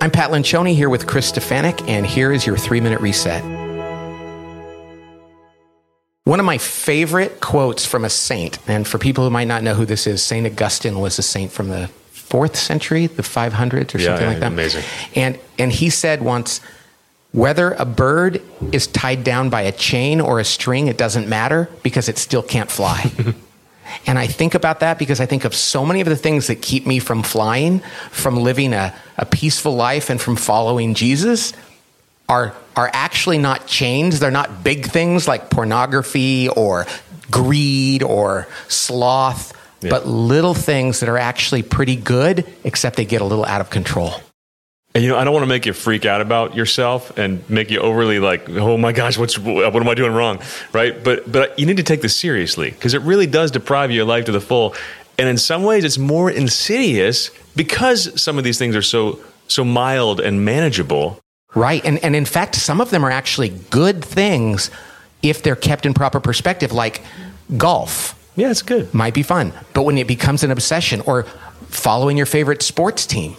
I'm Pat Lencioni here with Chris Stefanick, and here is your three minute reset. One of my favorite quotes from a saint, and for people who might not know who this is, St. Augustine was a saint from the fourth century, the 500s or Yeah, something yeah, like that. amazing. And, and he said once, whether a bird is tied down by a chain or a string, it doesn't matter because it still can't fly. and I think about that because I think of so many of the things that keep me from flying, from living a, a peaceful life, and from following Jesus are, are actually not chains. They're not big things like pornography or greed or sloth, Yeah. but little things that are actually pretty good, except they get a little out of control. And you know, I don't want to make you freak out about yourself and make you overly like, oh my gosh, what's what am I doing wrong, right? But but you need to take this seriously because it really does deprive you of life to the full. And in some ways, it's more insidious because some of these things are so so mild and manageable. Right. And, and in fact, some of them are actually good things if they're kept in proper perspective, like golf Yeah, it's good. might be fun. But when it becomes an obsession or following your favorite sports team,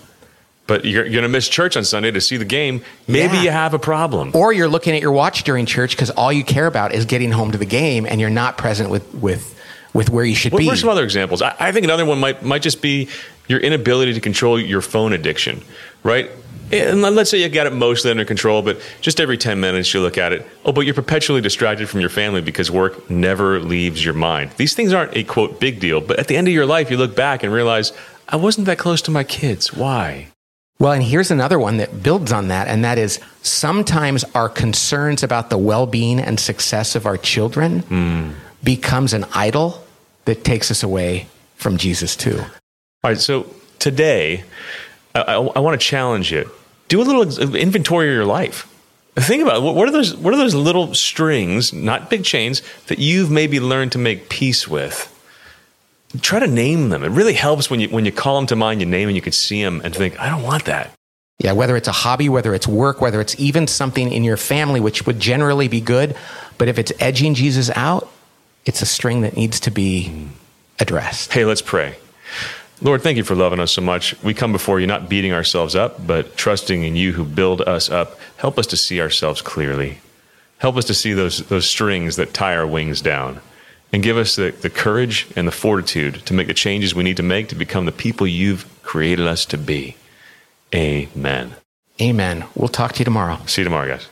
But you're, you're going to miss church on Sunday to see the game. Maybe Yeah. you have a problem. or you're looking at your watch during church because all you care about is getting home to the game and you're not present with, with, with where you should What be. what are some other examples? I, I think another one might might just be your inability to control your phone addiction, right? And let- let's say you got it mostly under control, but just every 10 minutes you look at it. Oh, but you're perpetually distracted from your family because work never leaves your mind. These things aren't a quote big deal, but at the end of your life, you look back and realize, I wasn't that close to my kids. Why? Well, and here's another one that builds on that, and that is sometimes our concerns about the well being and success of our children hmm. becomes an idol that takes us away from Jesus, too. All right, so today, I, I, I want to challenge you. Do a little inventory of your life. Think about it. What are those? What are those little strings, not big chains, that you've maybe learned to make peace with? Try to name them. It really helps when you when you call them to mind. You name them, you can see them, and think, I don't want that. Yeah, whether it's a hobby, whether it's work, whether it's even something in your family, which would generally be good, but if it's edging Jesus out, it's a string that needs to be addressed. Hey, let's pray. Lord, thank you for loving us so much. We come before you not beating ourselves up, but trusting in you who build us up. Help us to see ourselves clearly. Help us to see those, those strings that tie our wings down. And give us the, the courage and the fortitude to make the changes we need to make to become the people you've created us to be. Amen. Amen. We'll talk to you tomorrow. See you tomorrow, guys.